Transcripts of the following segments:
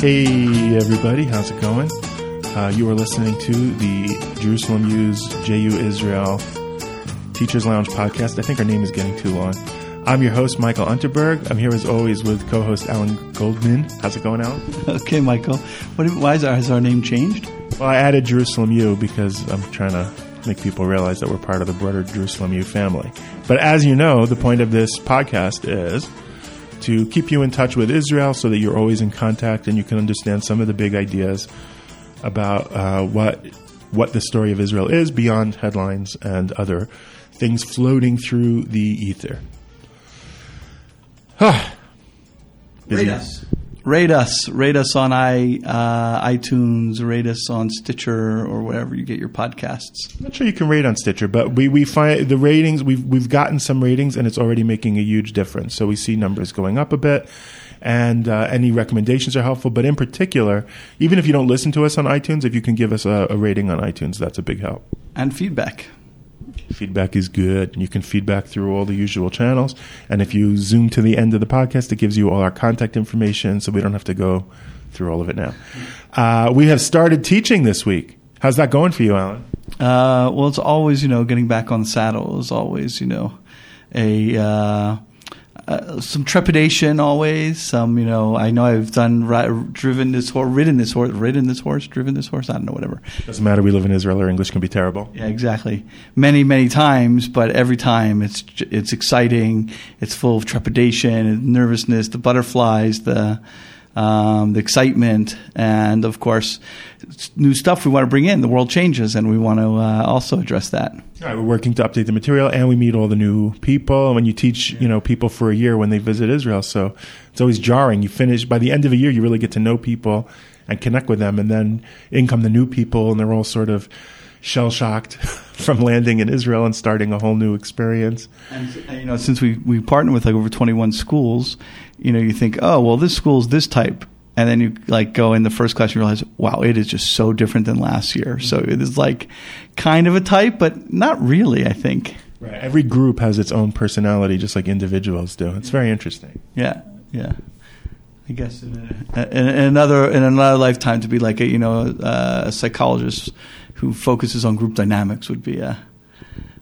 Hey, everybody, how's it going? Uh, you are listening to the Jerusalem U's JU Israel Teachers Lounge podcast. I think our name is getting too long. I'm your host, Michael Unterberg. I'm here as always with co host Alan Goldman. How's it going, Alan? Okay, Michael. What, why is our, has our name changed? Well, I added Jerusalem U because I'm trying to make people realize that we're part of the broader Jerusalem U family. But as you know, the point of this podcast is to keep you in touch with Israel so that you're always in contact and you can understand some of the big ideas about uh, what what the story of Israel is beyond headlines and other things floating through the ether. Rate us. Rate us. Rate us on i uh, iTunes. Rate us on Stitcher or wherever you get your podcasts. I'm not sure you can rate on Stitcher, but we, we find the ratings we've we've gotten some ratings and it's already making a huge difference. So we see numbers going up a bit, and uh, any recommendations are helpful. But in particular, even if you don't listen to us on iTunes, if you can give us a, a rating on iTunes, that's a big help. And feedback. Feedback is good. You can feedback through all the usual channels. And if you zoom to the end of the podcast, it gives you all our contact information so we don't have to go through all of it now. Uh, we have started teaching this week. How's that going for you, Alan? Uh, well, it's always, you know, getting back on the saddle is always, you know, a. Uh, uh, some trepidation always. Some, you know, I know I've done ri- driven this horse, ridden this horse, ridden this horse, driven this horse. I don't know, whatever. Doesn't matter. We live in Israel. Our English can be terrible. Yeah, exactly. Many, many times, but every time it's it's exciting. It's full of trepidation nervousness, the butterflies, the um, the excitement, and of course, new stuff we want to bring in. The world changes, and we want to uh, also address that. All right, we're working to update the material, and we meet all the new people. And when you teach, you know, people for a year when they visit Israel, so it's always jarring. You finish by the end of a year, you really get to know people and connect with them, and then in come the new people, and they're all sort of shell shocked from landing in Israel and starting a whole new experience. And you know, since we we partner with like over twenty one schools, you know, you think, oh well, this school's this type. And then you like go in the first class and you realize, wow, it is just so different than last year. So mm-hmm. it is like kind of a type, but not really, I think. Right. Every group has its own personality, just like individuals do. It's very interesting. Yeah, yeah. I guess in, a, in, another in another lifetime to be like a you know a psychologist who focuses on group dynamics would be a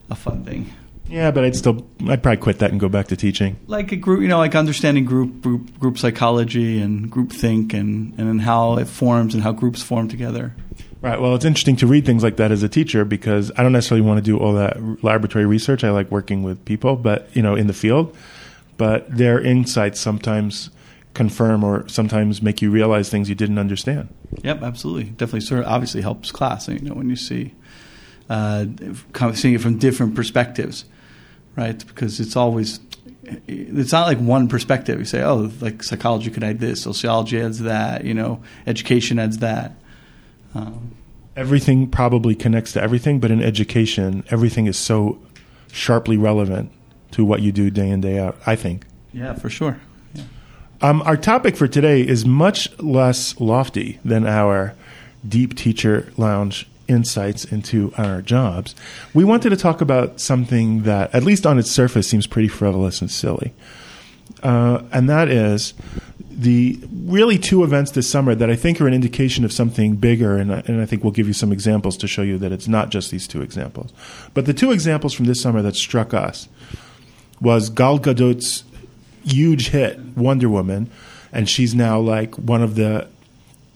a fun thing. Yeah, but I'd still I'd probably quit that and go back to teaching. Like a group, you know, like understanding group group, group psychology and group think and and how it forms and how groups form together. Right. Well, it's interesting to read things like that as a teacher because I don't necessarily want to do all that laboratory research. I like working with people, but you know, in the field. But their insights sometimes confirm or sometimes make you realize things you didn't understand. Yep, absolutely. Definitely, sort of obviously helps class. You know, when you see uh, kind of seeing it from different perspectives, right? Because it's always it's not like one perspective. You say, oh, like psychology could add this, sociology adds that, you know, education adds that. Um, everything probably connects to everything, but in education, everything is so sharply relevant to what you do day in day out. I think. Yeah, for sure. Yeah. Um, our topic for today is much less lofty than our deep teacher lounge insights into our jobs. We wanted to talk about something that, at least on its surface, seems pretty frivolous and silly, uh, and that is the really two events this summer that I think are an indication of something bigger, and, and I think we'll give you some examples to show you that it's not just these two examples. But the two examples from this summer that struck us was Gal Gadot's huge hit, Wonder Woman, and she's now like one of the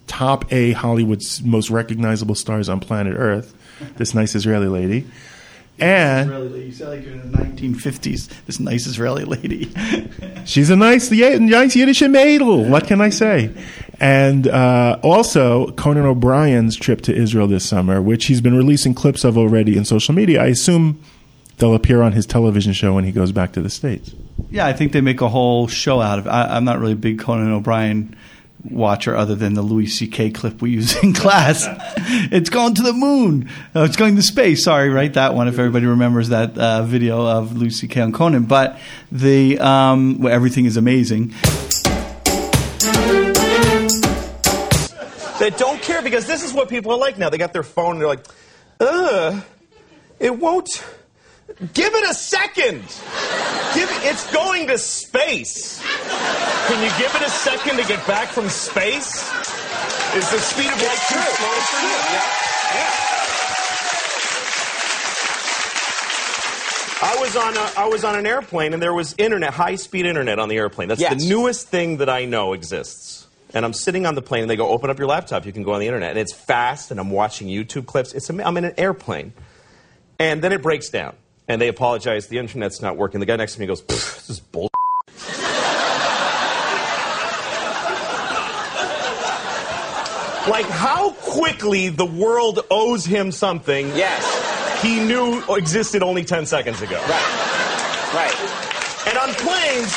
top A Hollywood's most recognizable stars on planet Earth. This nice Israeli lady. And Israeli, lady. you sound like you're in the 1950s. This nice Israeli lady. she's a nice, nice Yiddish maidel. What can I say? And uh, also Conan O'Brien's trip to Israel this summer, which he's been releasing clips of already in social media. I assume they'll appear on his television show when he goes back to the states. Yeah, I think they make a whole show out of it. I, am not really a big Conan O'Brien watcher other than the Louis C.K. clip we use in class. it's going to the moon. Oh, it's going to space. Sorry, right? That one, if everybody remembers that uh, video of Louis C.K. on Conan. But the um, well, everything is amazing. They don't care because this is what people are like now. They got their phone and they're like, ugh, it won't. Give it a second. Give it, it's going to space. Can you give it a second to get back from space? Is the speed of light too slow for you? Yeah. I was on a, I was on an airplane and there was internet, high speed internet on the airplane. That's Yes. the newest thing that I know exists. And I'm sitting on the plane and they go, open up your laptop, you can go on the internet. And it's fast and I'm watching YouTube clips. It's I'm in an airplane. And then it breaks down. And they apologize, the internet's not working. The guy next to me goes, this is bull. like how quickly the world owes him something Yes. he knew existed only 10 seconds ago. Right. Right. And on planes,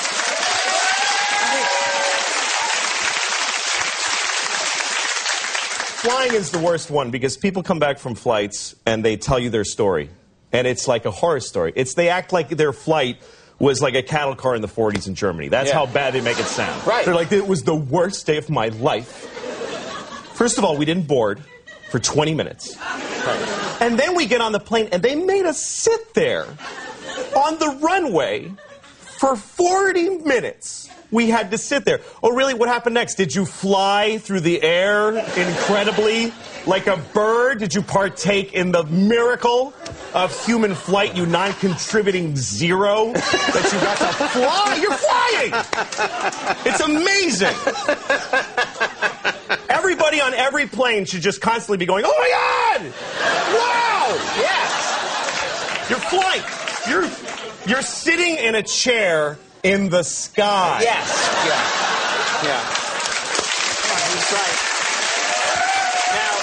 flying is the worst one because people come back from flights and they tell you their story. And it's like a horror story. It's they act like their flight was like a cattle car in the 40s in Germany. That's Yeah. how bad they make it sound. Right. They're like, it was the worst day of my life. First of all, we didn't board for 20 minutes. And then we get on the plane and they made us sit there on the runway for 40 minutes. We had to sit there. Oh, really? What happened next? Did you fly through the air incredibly like a bird? Did you partake in the miracle of human flight, you non contributing zero that you got to fly? You're flying! It's amazing. Everybody on every plane should just constantly be going, oh my God! Wow! Yes. You're flying. You're you're sitting in a chair in the sky. Yes. Yeah. Yeah. He's right. Now,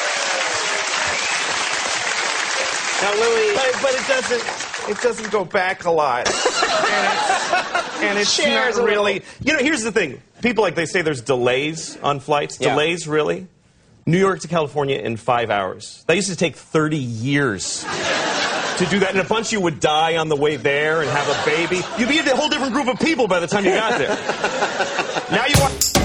now, Louis. But, but it doesn't it doesn't go back a lot. and it's, and it's Shares not really. You know, here's the thing. People like they say there's delays on flights. Yeah. Delays really? New York to California in 5 hours. That used to take 30 years. To do that, and a bunch of you would die on the way there and have a baby. You'd be a whole different group of people by the time you got there. now you want.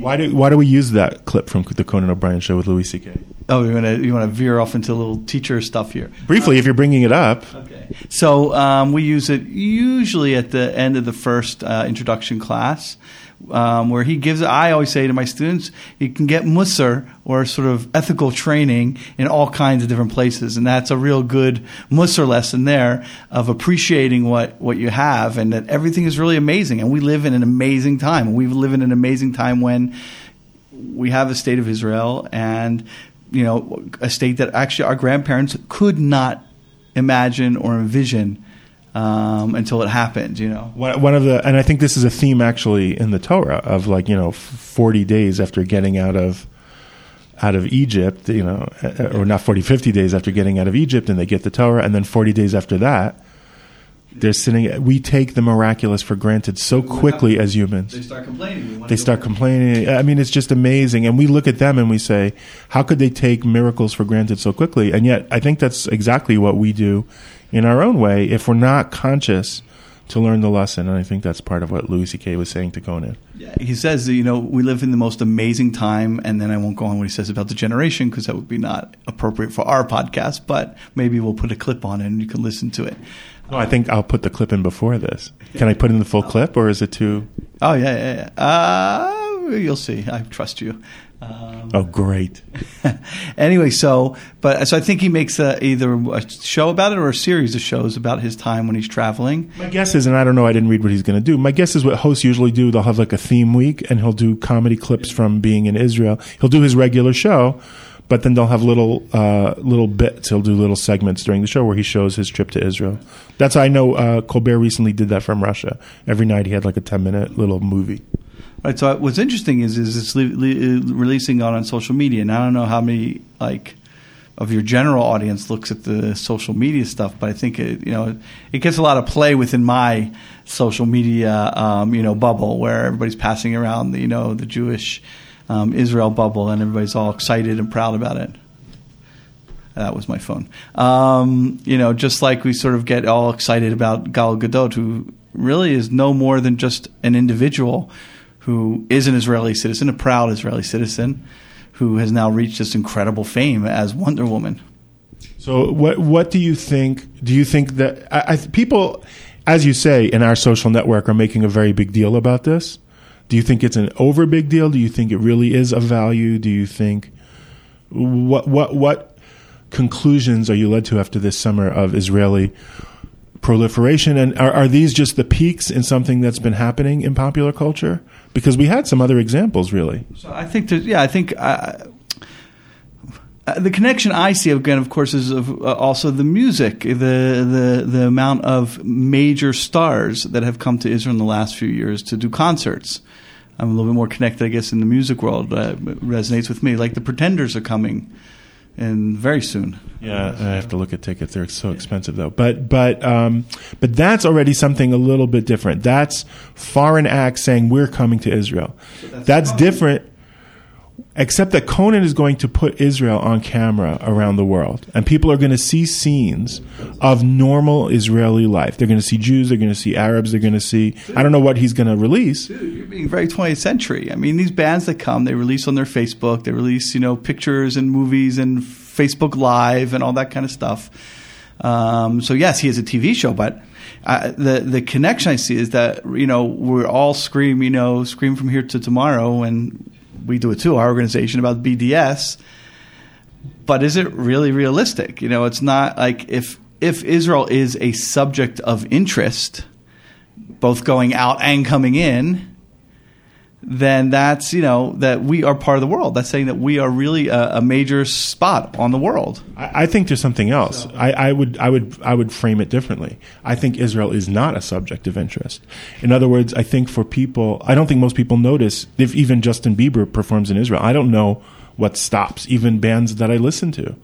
Why do why do we use that clip from the Conan O'Brien show with Louis C.K.? Oh, you want to you want to veer off into a little teacher stuff here. Briefly, if you're bringing it up, Okay. So um, we use it usually at the end of the first uh, introduction class, um, where he gives. I always say to my students, you can get musar or sort of ethical training in all kinds of different places, and that's a real good musar lesson there of appreciating what what you have, and that everything is really amazing. And we live in an amazing time. We live in an amazing time when we have the state of Israel and you know a state that actually our grandparents could not imagine or envision um, until it happened. You know, one one of the and I think this is a theme actually in the Torah of like you know 40 days after getting out of out of Egypt, you know, or not 40, 50 days after getting out of Egypt, and they get the Torah, and then 40 days after that, they're sitting. We take the miraculous for granted so quickly as humans. They start complaining. They start complaining. I mean, it's just amazing. And we look at them and we say, how could they take miracles for granted so quickly? And yet, I think that's exactly what we do in our own way if we're not conscious to learn the lesson. And I think that's part of what Louis C.K. was saying to Conan. Yeah, he says, you know, we live in the most amazing time, and then I won't go on what he says about the generation because that would be not appropriate for our podcast. But maybe we'll put a clip on it and you can listen to it. No, I think I'll put the clip in before this. Can I put in the full clip or is it too? Oh yeah, yeah, yeah. Uh, you'll see. I trust you. Um, Oh, great. anyway, so but so I think he makes a, either a show about it or a series of shows about his time when he's traveling. My guess is, and I don't know, I didn't read what he's going to do. My guess is what hosts usually do. They'll have like a theme week, and he'll do comedy clips from being in Israel. He'll do his regular show, but then they'll have little uh, little bits. He'll do little segments during the show where he shows his trip to Israel. That's how I know uh, Colbert recently did that from Russia. Every night he had like a ten minute little movie. Right. So what's interesting is is it's le- le- releasing on social media, and I don't know how many like of your general audience looks at the social media stuff, but I think it you know it gets a lot of play within my social media um, you know bubble where everybody's passing around the you know the Jewish um, Israel bubble, and everybody's all excited and proud about it. That was my phone. Um, you know, just like we sort of get all excited about Gal Gadot, who really is no more than just an individual who is an Israeli citizen, a proud Israeli citizen, who has now reached this incredible fame as Wonder Woman. So what what do you think? Do you think that I, I, people, as you say, in our social network, are making a very big deal about this? Do you think it's an over big deal? Do you think it really is of value? Do you think what what what conclusions are you led to after this summer of Israeli proliferation? And are, are these just the peaks in something that's been happening in popular culture? Because we had some other examples, really. So I think yeah, I think. Uh, uh, the connection I see again, of course, is of, uh, also the music, the, the the amount of major stars that have come to Israel in the last few years to do concerts. I'm a little bit more connected, I guess, in the music world. Uh, resonates with me. Like the Pretenders are coming, and very soon. Yeah, I have to look at tickets. They're so expensive though. But but um, but that's already something a little bit different. That's foreign acts saying we're coming to Israel. that's, that's different except that Conan is going to put Israel on camera around the world, and people are going to see scenes of normal Israeli life. They're going to see Jews, they're going to see Arabs, they're going to see. I don't know what he's going to release. Dude, you're being very 20th century. I mean, these bands that come, they release on their Facebook, they release you know pictures and movies and Facebook Live and all that kind of stuff. Um, so yes, he has a TV show, but. The the connection I see is that you know we're all scream you know scream from here to tomorrow and we do it too, our organization about BDS. But is it really realistic? You know, it's not like if if Israel is a subject of interest, both going out and coming in, then that's you know that we are part of the world. That's saying that we are really a, a major spot on the world. I, I think there's something else. So. I, I, would I would I would frame it differently. I think Israel is not a subject of interest. In other words, I think for people, I don't think most people notice if even Justin Bieber performs in Israel. I don't know what stops even bands that I listen to.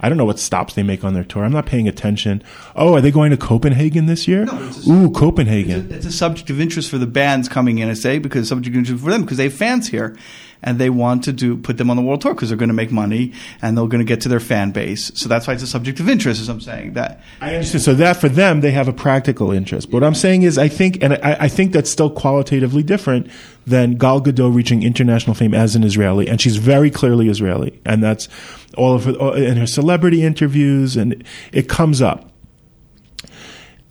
I don't know what stops they make on their tour. I'm not paying attention. Oh, are they going to Copenhagen this year? No, a, Ooh, Copenhagen. It's a, it's a, subject of interest for the bands coming in, I say, because subject of interest for them because they have fans here and they want to do put them on the world tour because they're going to make money and they're going to get to their fan base. So that's why it's a subject of interest, as I'm saying. That I understand. So that for them, they have a practical interest. But what I'm saying is, I think, and I, I think that's still qualitatively different than Gal Gadot reaching international fame as an Israeli, and she's very clearly Israeli, and that's all of her in her celebrity interviews, and it comes up.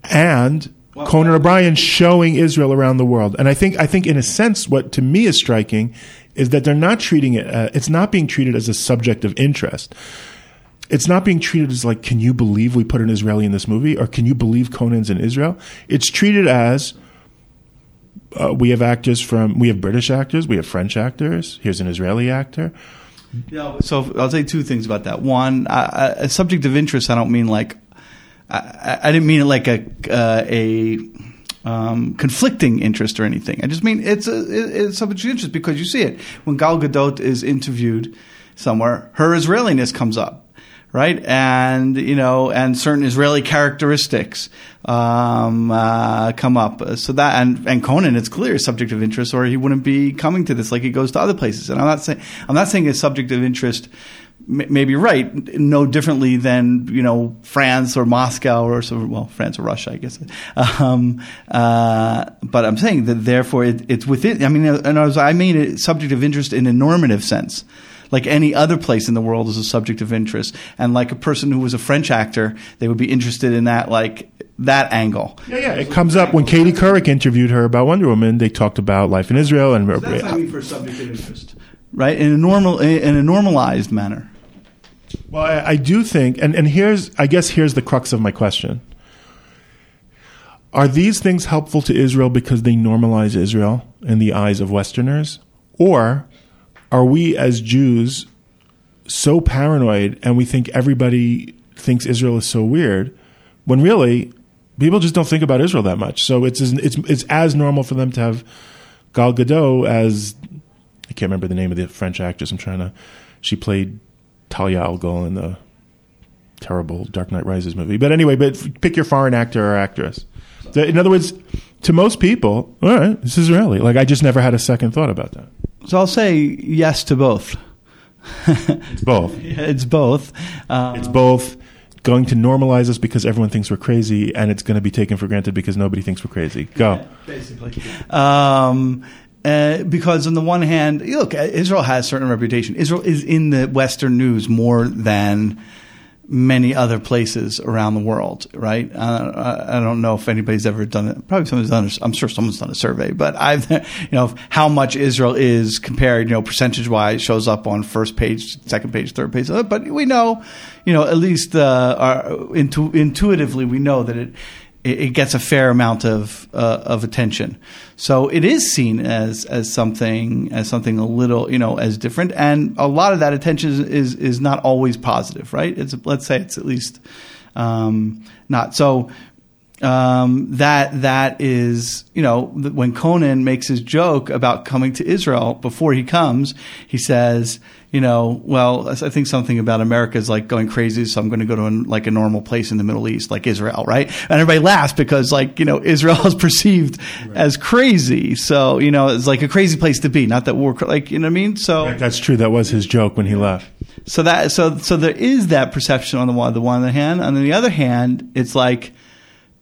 And well, Conan O'Brien showing Israel around the world, and I think I think in a sense, what to me is striking is that they're not treating it. Uh, it's not being treated as a subject of interest. It's not being treated as like, can you believe we put an Israeli in this movie, or can you believe Conan's in Israel? It's treated as uh, we have actors from we have British actors, we have French actors. Here's an Israeli actor. Yeah, so I'll say two things about that. One, a subject of interest. I don't mean like I, I didn't mean it like a uh, a um, conflicting interest or anything. I just mean it's a it's subject of interest because you see it when Gal Gadot is interviewed somewhere, her Israeliness comes up right? And you know, and certain Israeli characteristics um, uh, come up. So that and and Conan, it's clear subject of interest, or he wouldn't be coming to this like he goes to other places. And I'm not saying I'm not saying a subject of interest maybe right, no differently than you know France or Moscow or so, well France or Russia, I guess. Um, uh, but I'm saying that therefore it, it's within. I mean, and as I mean it subject of interest in a normative sense. Like any other place in the world is a subject of interest, and like a person who was a French actor, they would be interested in that, like that angle. Yeah, yeah. It comes up when Katie Couric interviewed her about Wonder Woman. They talked about life in Israel and. So that's what I mean for subject of interest right? In a normal, in a normalized manner. Well, I, I do think, and, and here's, I guess, here's the crux of my question. Are these things helpful to Israel because they normalize Israel in the eyes of Westerners? Or are we as Jews so paranoid and we think everybody thinks Israel is so weird when really people just don't think about Israel that much? So it's, it's, it's as normal for them to have Gal Gadot as I can't remember the name of the French actress. I'm trying to. She played Talia al Ghul in the terrible Dark Knight Rises movie. But anyway, but pick your foreign actor or actress. In other words, to most people, all right, this is Israeli. Like I just never had a second thought about that. So I'll say yes to both. it's both. it's both. Um, it's both going to normalize us because everyone thinks we're crazy, and it's going to be taken for granted because nobody thinks we're crazy. Go. Yeah, basically. Um, uh, because on the one hand, look, Israel has a certain reputation. Israel is in the Western news more than many other places around the world, right? Uh, I don't know if anybody's ever done it. Probably someone's done. I'm sure someone's done a survey, but I've, you know, how much Israel is compared, you know, percentage wise, shows up on first page, second page, third page. Uh, But we know, you know, at least uh, our, intu- intuitively, we know that it it, it gets a fair amount of uh, of attention. So it is seen as as something as something a little you know as different, and a lot of that attention is is, is not always positive, right? It's let's say it's at least um, not so. Um, that that is you know when Conan makes his joke about coming to Israel before he comes, he says you know well I think something about America is like going crazy, so I'm going to go to an, like a normal place in the Middle East like Israel, right? And everybody laughs because like you know Israel is perceived as crazy, so you know it's like a crazy place to be. Not that we're like you know what I mean. So That's true. That was his joke when he left. so that so so there is that perception on the one the one the hand. On the other hand, it's like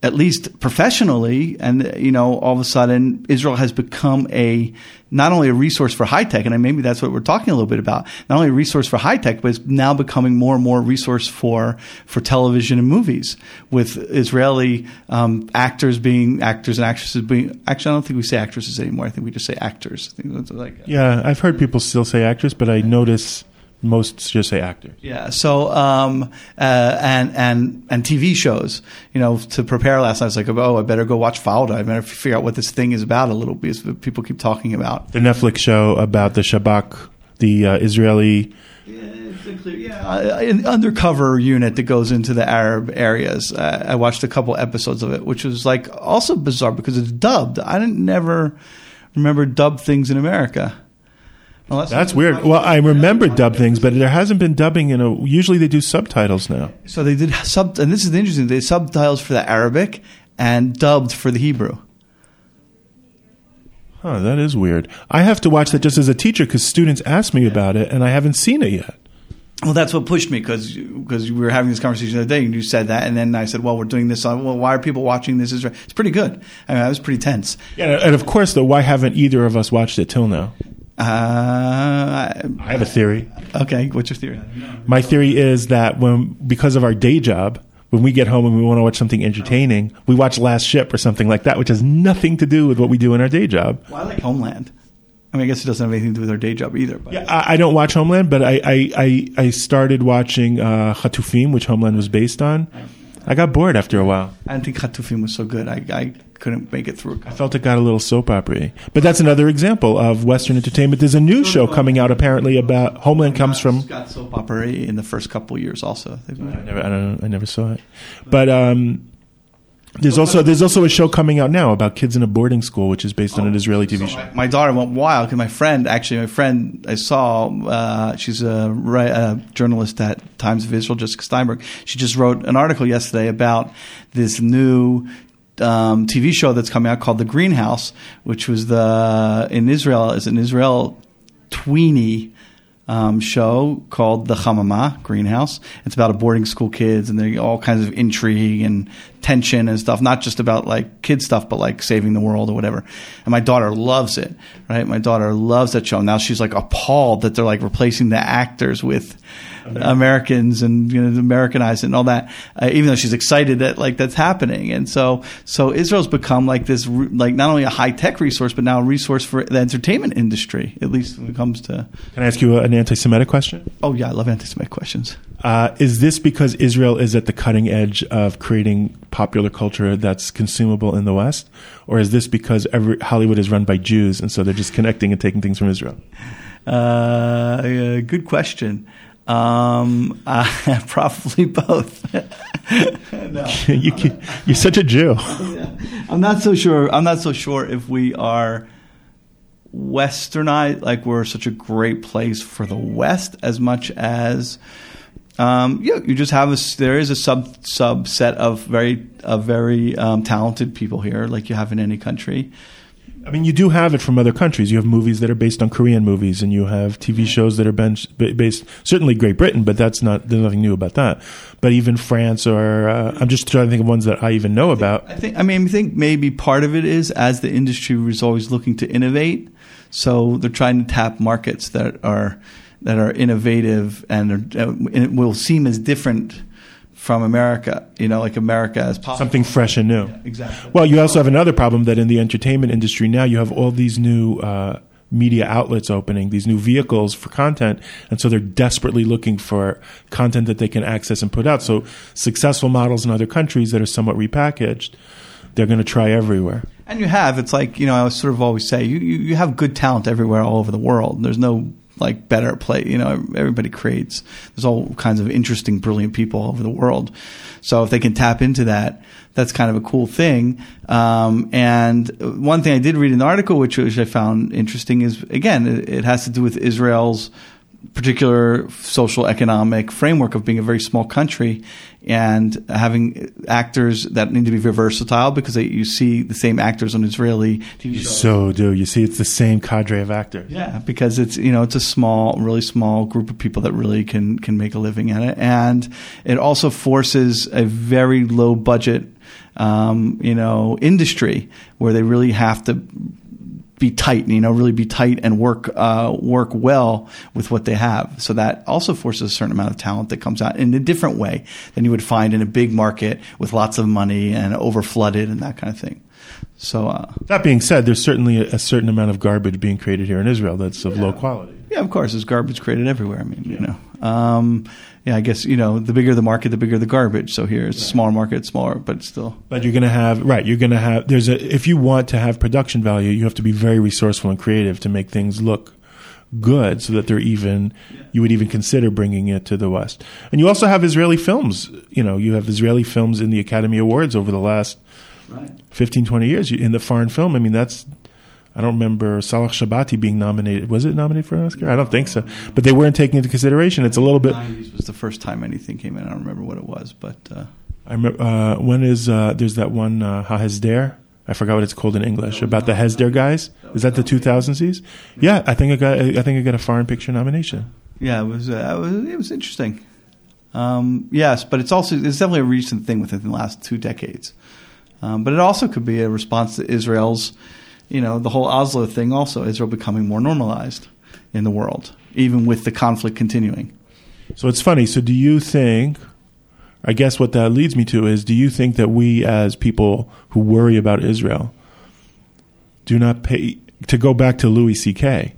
at least professionally, and you know, all of a sudden, Israel has become a not only a resource for high tech, and maybe that's what we're talking a little bit about. Not only a resource for high tech, but it's now becoming more and more a resource for for television and movies, with Israeli um, actors being actors and actresses being. Actually, I don't think we say actresses anymore. I think we just say actors. I like Yeah, I've heard people still say actress, but I notice most just say actor. Yeah. So, um, uh, and and and TV shows. You know, to prepare last night, I was like, oh, I better go watch Fauda. I better figure out what this thing is about a little because people keep talking about. The Netflix show about the Shabak, the uh, Israeli. Yeah, uh, an undercover unit that goes into the Arab areas. Uh, I watched a couple episodes of it, which was like also bizarre because it's dubbed. I didn't never remember dubbed things in America. Unless That's weird. Well, I remember dub things, but there hasn't been dubbing in a. Usually they do subtitles now. So they did sub, and this is interesting. They did subtitles for the Arabic and dubbed for the Hebrew. Huh, that is weird. I have to watch that just as a teacher because students ask me about it, and I haven't seen it yet. Well, that's what pushed me because because we were having this conversation the other day, and you said that, and then I said, "Well, we're doing this. On, well, why are people watching this? It's pretty good. I mean, I was pretty tense. Yeah, and of course, though, why haven't either of us watched it till now? Uh, I have a theory. okay, what's your theory? My theory is that when because of our day job, when we get home and we want to watch something entertaining, we watch Last Ship or something like that, which has nothing to do with what we do in our day job. Well, I like Homeland. I mean, I guess it doesn't have anything to do with our day job either. But Yeah, I, I don't watch Homeland, but I I, I, I started watching uh, Hatufim, which Homeland was based on. I got bored after a while. I didn't think Hatufim was so good. I, I couldn't make it through. I felt it got a little soap opera But that's another example of Western entertainment. There's a new show coming out apparently about Homeland comes from. Got soap opera in the first couple years. Also, I never, I don't, I never saw it. But um, there's also there's also a show coming out now about kids in a boarding school, which is based on an Israeli TV show. My, my daughter went wild because my friend, actually, my friend I saw, uh, she's a, a journalist at Times of Israel, Jessica Steinberg. She just wrote an article yesterday about this new um, TV show that's coming out called The Greenhouse, which was the in Israel is an Israel tweeny um, show called The Hamama Greenhouse. It's about a boarding school kids and there all kinds of intrigue and tension and stuff, not just about like kid stuff, but like saving the world or whatever. And my daughter loves it, right? My daughter loves that show. Now she's like appalled that they're like replacing the actors with Americans and you know Americanized it and all that. Uh, even though she's excited that like that's happening, and so so Israel's become like this re- like not only a high tech resource, but now a resource for the entertainment industry. At least when it comes to Can I ask you an anti-Semitic question? oh yeah, I love anti-Semitic questions. Uh, is this because Israel is at the cutting edge of creating popular culture that's consumable in the West, or is this because every, Hollywood is run by Jews and so they're just connecting and taking things from Israel? Uh, uh, good question. Um, uh, probably both. no. you, can- you're such a Jew. I'm not so sure. I'm not so sure if we are westernized, like we're such a great place for the West, as much as um, yeah, you just have a there is a sub subset of very of very um, talented people here, like you have in any country. I mean, you do have it from other countries. You have movies that are based on Korean movies, and you have TV shows that are bench, ba- based. Certainly, Great Britain, but that's not. There's nothing new about that. But even France, or uh, I'm just trying to think of ones that I even know about. I think. I mean, I think maybe part of it is as the industry was always looking to innovate, so they're trying to tap markets that are that are innovative and, are, and will seem as different from America. You know, like America as possible. Something fresh and new. exactly. Well, you also have another problem that in the entertainment industry now you have all these new uh, media outlets opening, these new vehicles for content, and so they're desperately looking for content that they can access and put out. So successful models in other countries that are somewhat repackaged, they're going to try everywhere. And you have. It's like, you know, I sort of always say, you, you, you have good talent everywhere all over the world. There's no like better play. You know, everybody creates. There's all kinds of interesting, brilliant people all over the world. So if they can tap into that, that's kind of a cool thing. Um, and one thing I did read in the article, which, which I found interesting, is again, it, it has to do with Israel's particular social economic framework of being a very small country and having actors that need to be very versatile because they, you see the same actors on Israeli TV shows. So do you see it's the same cadre of actors. Yeah, because it's you know it's a small, really small group of people that really can can make a living at it, and it also forces a very low budget, um, you know, industry where they really have to be tight, you know, really be tight and work uh, work well with what they have. So that also forces a certain amount of talent that comes out in a different way than you would find in a big market with lots of money and over flooded and that kind of thing. So uh, That being said, there's certainly a, a certain amount of garbage being created here in Israel that's of low quality. yeah, of course, there's garbage created everywhere. I mean, you know, um, yeah, I guess you know the bigger the market, the bigger the garbage. So here it's a smaller market, smaller, but still But you're going to have right. You're going to have there's a if you want to have production value, you have to be very resourceful and creative to make things look good, so that they're even you would even consider bringing it to the West. And you also have Israeli films. You know, you have Israeli films in the Academy Awards over the last 15, 20 years in the foreign film. I mean, that's I don't remember Salah Shabati being nominated. Was it nominated for an Oscar? I don't think so. But they weren't taking into consideration. It's a little bit. 90s was the first time anything came in. I don't remember what it was, but uh, I remember uh, when is uh, there's that one uh, Hahesder. I forgot what it's called in English about the Hesder guys. Is that the 2000s? Yeah, I think I got. I think I got a foreign picture nomination. yeah, it was, uh, it was it was interesting. Um, yes, but it's also it's definitely a recent thing within the last two decades. Um, but it also could be a response to Israel's, you know, the whole Oslo thing. Also, Israel becoming more normalized in the world, even with the conflict continuing. So it's funny. So do you think? I guess what that leads me to is: Do you think that we, as people who worry about Israel, do not pay to go back to Louis C.K.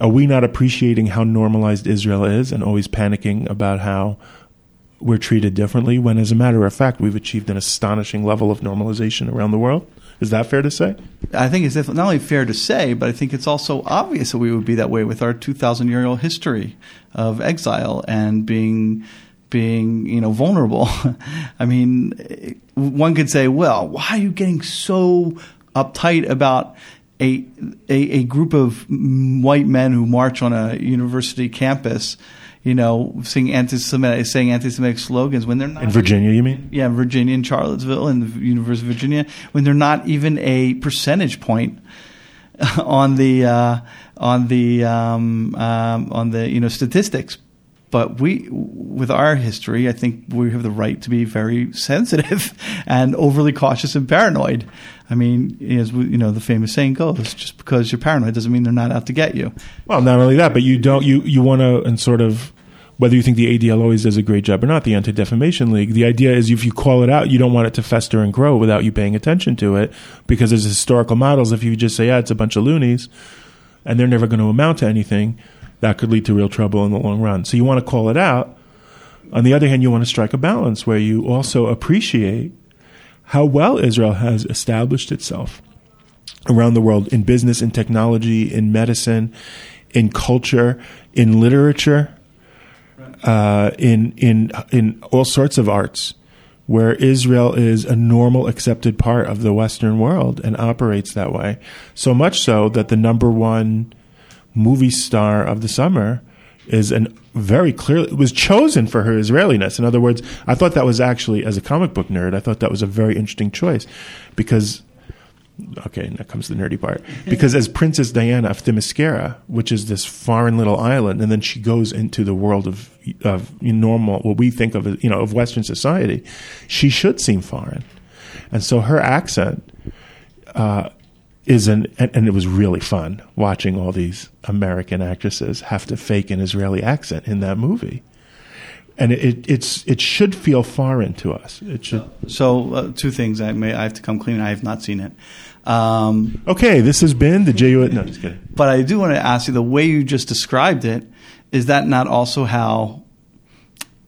Are we not appreciating how normalized Israel is and always panicking about how we're treated differently when, as a matter of fact, we've achieved an astonishing level of normalization around the world? Is that fair to say? I think it's not only fair to say, but I think it's also obvious that we would be that way with our 2,000 year old history of exile and being being you know vulnerable. I mean, one could say, well, why are you getting so uptight about a a, a group of white men who march on a university campus? You know, saying anti-Semitic, saying anti-Semitic slogans when they're not In Virginia, you mean? yeah, Virginia and Charlottesville and the University of Virginia, when they're not even a percentage point on the uh, on the um, um, on the you know statistics. But we, with our history, I think we have the right to be very sensitive and overly cautious and paranoid. I mean, as we, you know, the famous saying goes, just because you're paranoid doesn't mean they're not out to get you. Well, not only that, but you don't you you want to and sort of whether you think the ADL always does a great job or not, the Anti Defamation League. The idea is if you call it out, you don't want it to fester and grow without you paying attention to it, because as historical models. If you just say, "Yeah, it's a bunch of loonies," and they're never going to amount to anything, that could lead to real trouble in the long run. So you want to call it out. On the other hand, you want to strike a balance where you also appreciate how well Israel has established itself around the world in business, in technology, in medicine, in culture, in literature, uh, in in in all sorts of arts, where Israel is a normal, accepted part of the Western world and operates that way. So much so that the number one movie star of the summer is an very clearly was chosen for her Israeliness. In other words, I thought that was actually, as a comic book nerd, I thought that was a very interesting choice because okay, now comes the nerdy part. Because as Princess Diana of Themyscira, which is this foreign little island, and then she goes into the world of of normal, what we think of you know of Western society, she should seem foreign, and so her accent. Uh, is an and, and it was really fun watching all these American actresses have to fake an Israeli accent in that movie. and it, it's it should feel foreign to us. It should. So, uh, two things. I may I have to come clean. I have not seen it. Um, Okay, this has been the JU. No, just kidding. but I do want to ask you: the way you just described it, is that not also how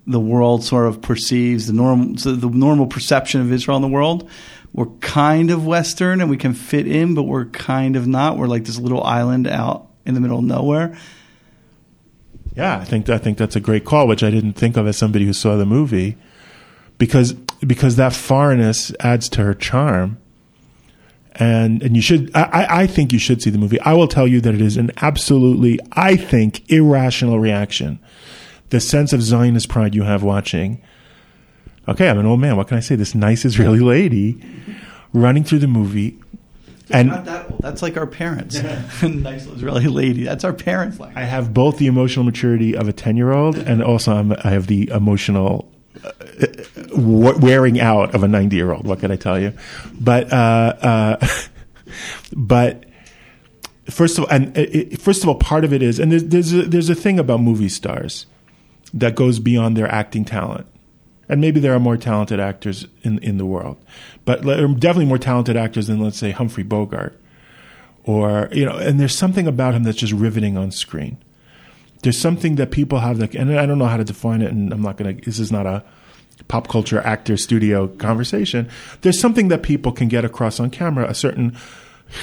the world sort of perceives the normal, so the normal perception of Israel in the world? We're kind of Western and we can fit in, but we're kind of not. We're like this little island out in the middle of nowhere. Yeah, I think I think that's a great call, which I didn't think of as somebody who saw the movie, because because that foreignness adds to her charm. And and you should I, I think you should see the movie. I will tell you that it is an absolutely I think irrational reaction. The sense of Zionist pride you have watching. Okay, I'm an old man. What can I say? This nice Israeli lady running through the movie, and Not that old. That's like our parents. nice Israeli lady. That's our parents. Like I have both the emotional maturity of a 10 year old and also I'm, I have the emotional wearing out of a 90 year old. What can I tell you? But, uh, uh, but first of all, and uh, it, first of all, part of it is, and there's, there's a, there's a thing about movie stars that goes beyond their acting talent. And maybe there are more talented actors in, in the world, but are definitely more talented actors than, let's say, Humphrey Bogart or you know and there's something about him that's just riveting on screen there's something that people have like, and i don't know how to define it and i'm not going to this is not a pop culture actor studio conversation. There's something that people can get across on camera a certain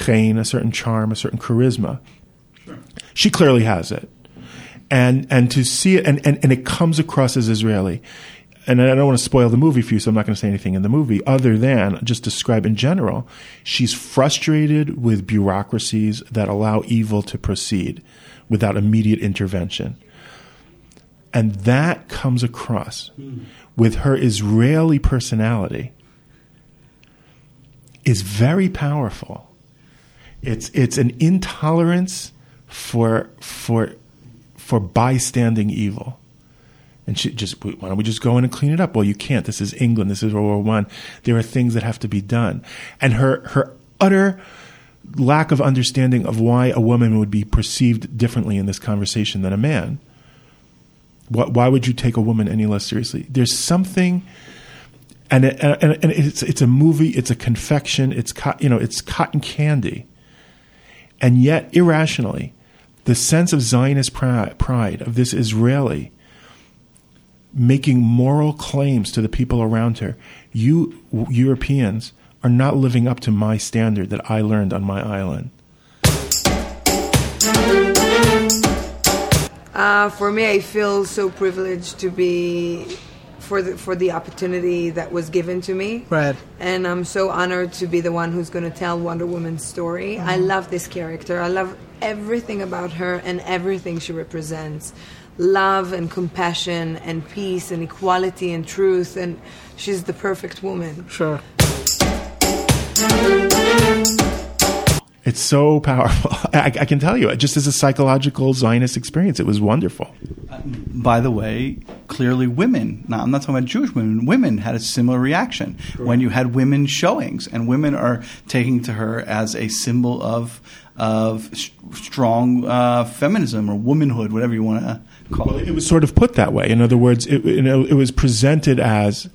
chain a certain charm a certain charisma. She clearly has it. And and to see it and, and, and it comes across as israeli. And I don't want to spoil the movie for you, so I'm not going to say anything in the movie other than just describe in general. She's frustrated with bureaucracies that allow evil to proceed without immediate intervention. And that comes across with her Israeli personality is very powerful. It's it's an intolerance for for for bystanding evil. And she just, why don't we just go in and clean it up? Well, you can't. This is England. This is World War One. There are things that have to be done. And her, her utter lack of understanding of why a woman would be perceived differently in this conversation than a man. Why would you take a woman any less seriously? There's something, and, it, and, and it's, it's a movie, it's a confection, it's, co- you know, it's cotton candy. And yet, irrationally, the sense of Zionist pride of this Israeli making moral claims to the people around her. You Europeans are not living up to my standard that I learned on my island. Uh, for me, I feel so privileged to be for the for the opportunity that was given to me. Right. And I'm so honored to be the one who's going to tell Wonder Woman's story. I love this character. I love everything about her and everything she represents. Love and compassion and peace and equality and truth and she's the perfect woman. Sure. It's so powerful. I, I can tell you, just as a psychological Zionist experience, it was wonderful. By the way, clearly women, now I'm not talking about Jewish women, women had a similar reaction when you had women showings, and women are taking to her as a symbol of of strong uh, feminism or womanhood, whatever you want to call it. It was sort of put that way. In other words, it, you know, it was presented as,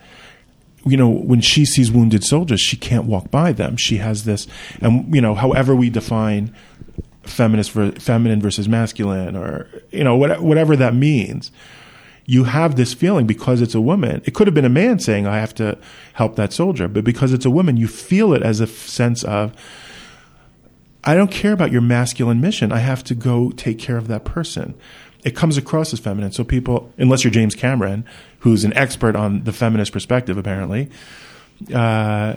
you know, when she sees wounded soldiers, she can't walk by them. She has this, and you know, however we define feminist, ver, feminine versus masculine, or you know, what, whatever that means, you have this feeling because it's a woman. It could have been a man saying, "I have to help that soldier," but because it's a woman, you feel it as a f- sense of. I don't care about your masculine mission. I have to go take care of that person. It comes across as feminine. So people, unless you're James Cameron, who's an expert on the feminist perspective, apparently, uh,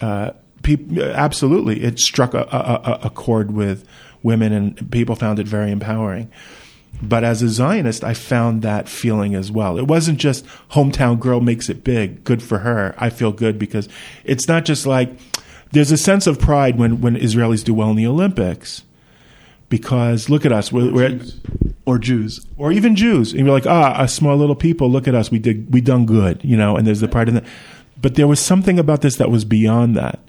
uh, peop absolutely, it struck a, a- a chord with women, and people found it very empowering. But as a Zionist, I found that feeling as well. It wasn't just hometown girl makes it big, good for her. I feel good because it's not just like there's a sense of pride when, when Israelis do well in the Olympics. Because look at us, we're, we're Or Jews. or even Jews, and you're like, ah, a small little people. Look at us, we did, we done good, you know. And there's the pride in that. But there was something about this that was beyond that.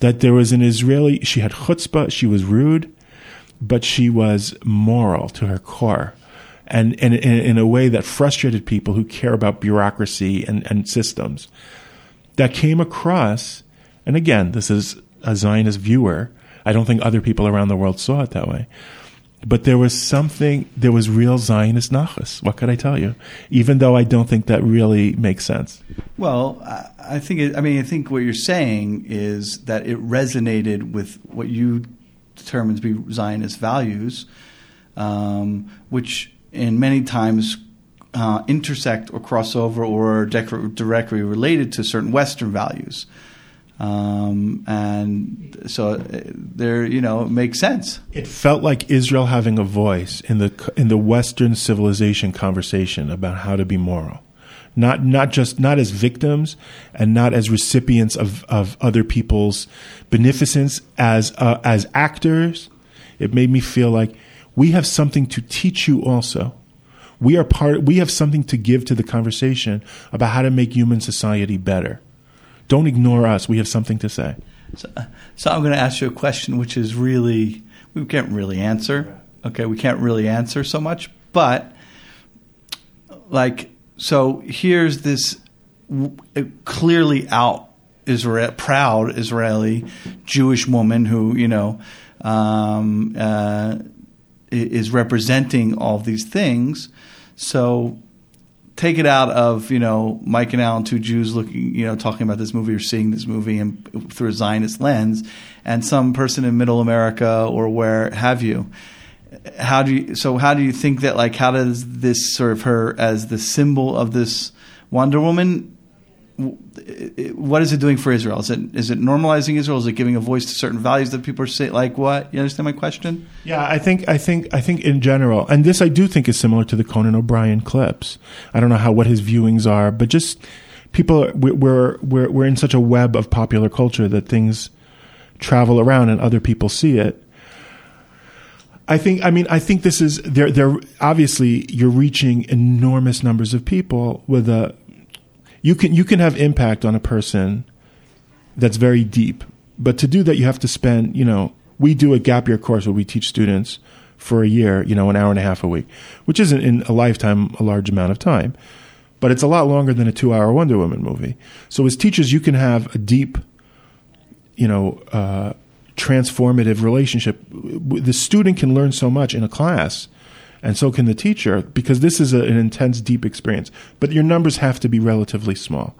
That there was an Israeli. She had chutzpah. She was rude, but she was moral to her core, and, and in, in a way that frustrated people who care about bureaucracy and, and systems. That came across, and again, this is a Zionist viewer. I don't think other people around the world saw it that way. But there was something, there was real Zionist nachas. What could I tell you? Even though I don't think that really makes sense. Well, I- think it, I mean I think what you're saying is that it resonated with what you determine to be Zionist values, um, which in many times uh, intersect or cross over or are directly related to certain Western values. Um, and so uh, there, you know, it makes sense. It felt like Israel having a voice in the in the Western civilization conversation about how to be moral, not not just not as victims and not as recipients of, of other people's beneficence as uh, as actors. It made me feel like we have something to teach you also. We are part. We have something to give to the conversation about how to make human society better. Don't ignore us. We have something to say. So, so I'm going to ask you a question, which is really we can't really answer. Okay, we can't really answer so much, but like so here's this clearly out Israel proud Israeli Jewish woman who you know um, uh, is representing all these things. So take it out of you know Mike and Alan, two Jews looking, you know, talking about this movie or seeing this movie and through a Zionist lens, and some person in Middle America or where have you. How do you? So how do you think that? Like, how does this sort of her as the symbol of this Wonder Woman? What is it doing for Israel? Is it is it normalizing Israel? Is it giving a voice to certain values that people are saying? Like what? You understand my question? Yeah, I think I think I think in general, and this I do think is similar to the Conan O'Brien clips. I don't know how what his viewings are, but just people we- we're we're we're in such a web of popular culture that things travel around and other people see it. I think I mean I think this is they're they're obviously you're reaching enormous numbers of people with a you can you can have impact on a person that's very deep. But to do that, you have to spend, you know, we do a gap year course where we teach students for a year, you know, an hour and a half a week, which isn't in a lifetime a large amount of time, but it's a lot longer than a two hour Wonder Woman movie. So as teachers, you can have a deep, you know, uh, transformative relationship. The student can learn so much in a class and so can the teacher because this is a, an intense, deep experience. But your numbers have to be relatively small.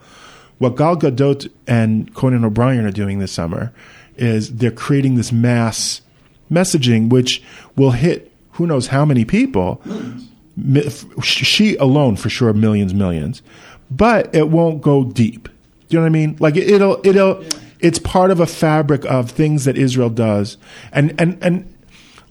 What Gal Gadot and Conan O'Brien are doing this summer is they're creating this mass messaging, which will hit who knows how many people. She alone, for sure, millions, millions, but it won't go deep. Do you know what I mean? Like it, it'll, it'll, it's part of a fabric of things that Israel does, and and and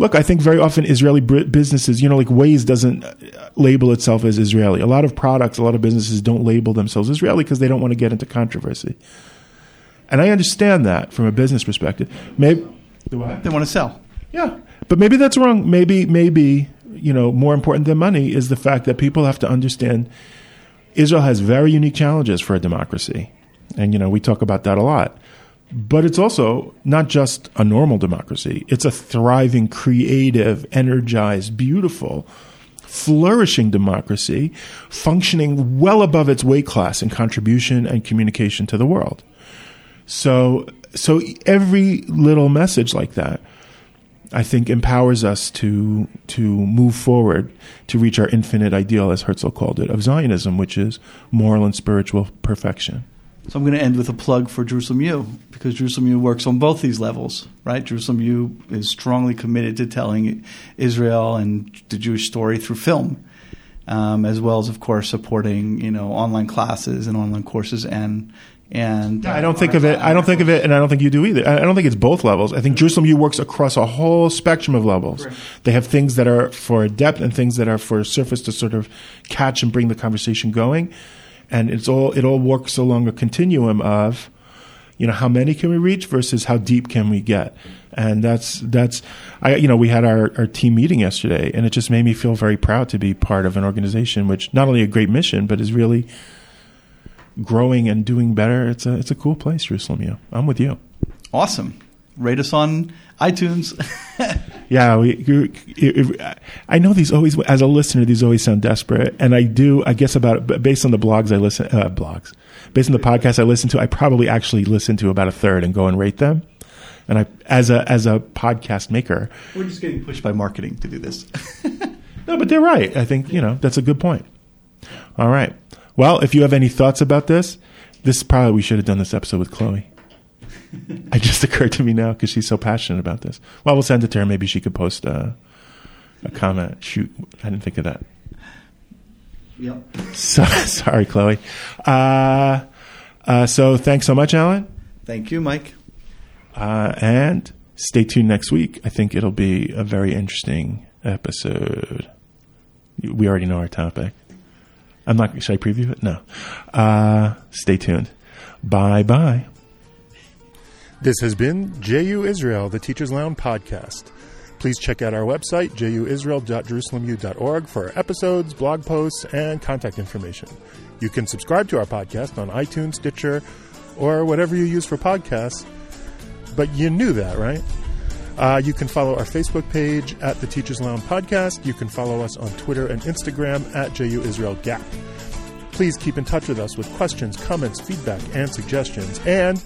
Look, I think very often Israeli businesses, you know, like Waze doesn't uh, label itself as Israeli. A lot of products, a lot of businesses don't label themselves Israeli because they don't want to get into controversy. And I understand that from a business perspective. Maybe, do I? They want to sell. Yeah, but maybe that's wrong. Maybe, maybe you know, more important than money is the fact that people have to understand Israel has very unique challenges for a democracy, and you know, we talk about that a lot. But it's also not just a normal democracy; it's a thriving, creative, energized, beautiful, flourishing democracy, functioning well above its weight class in contribution and communication to the world. So, so every little message like that, I think, empowers us to to move forward to reach our infinite ideal, as Herzl called it, of Zionism, which is moral and spiritual perfection. So I'm going to end with a plug for Jerusalem U because Jerusalem U works on both these levels, right? Jerusalem U is strongly committed to telling Israel and the Jewish story through film, um, as well as, of course, supporting you know online classes and online courses and and yeah, I don't think of it. I don't think of it, and I don't think you do either. I I don't think it's both levels. I think Jerusalem U works across a whole spectrum of levels. They have things that are for depth and things that are for surface to sort of catch and bring the conversation going. And it's all it all works along a continuum of, you know, how many can we reach versus how deep can we get. And that's that's I you know we had our, our team meeting yesterday, and it just made me feel very proud to be part of an organization which not only a great mission but is really growing and doing better. It's a it's a cool place, Jerusalem U, I'm with you. Awesome. rate us on iTunes. Yeah, we, it- I know these always, as a listener, these always sound desperate, and I do. I guess about based on the blogs I listen, uh, blogs, based on the podcasts I listen to, I probably actually listen to about a third and go and rate them. And I, as a as a podcast maker, We're just getting pushed by marketing to do this. no, but they're right. I think you know that's a good point. All right. Well, if you have any thoughts about this, this probably we should have done this episode with Chloe. it just occurred to me now because she's so passionate about this. Well, we'll send it to her. Maybe she could post a, a comment. Shoot, I didn't think of that. yep. So, sorry, Chloe. Uh, uh, so thanks so much, Alan. Thank you, Mike. Uh, and stay tuned next week. I think it'll be a very interesting episode. We already know our topic. I'm not. Should I preview it? No. Uh, stay tuned. Bye bye. This has been JU Israel, the Teachers Lounge podcast. Please check out our website, juisrael.jerusalemu.org, for our episodes, blog posts, and contact information. You can subscribe to our podcast on iTunes, Stitcher, or whatever you use for podcasts. But you knew that, right? Uh, you can follow our Facebook page at the Teachers Lounge Podcast. You can follow us on Twitter and Instagram at JU Israel Gap. Please keep in touch with us with questions, comments, feedback, and suggestions. And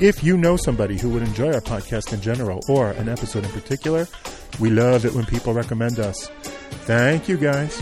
if you know somebody who would enjoy our podcast in general or an episode in particular, we love it when people recommend us. Thank you, guys.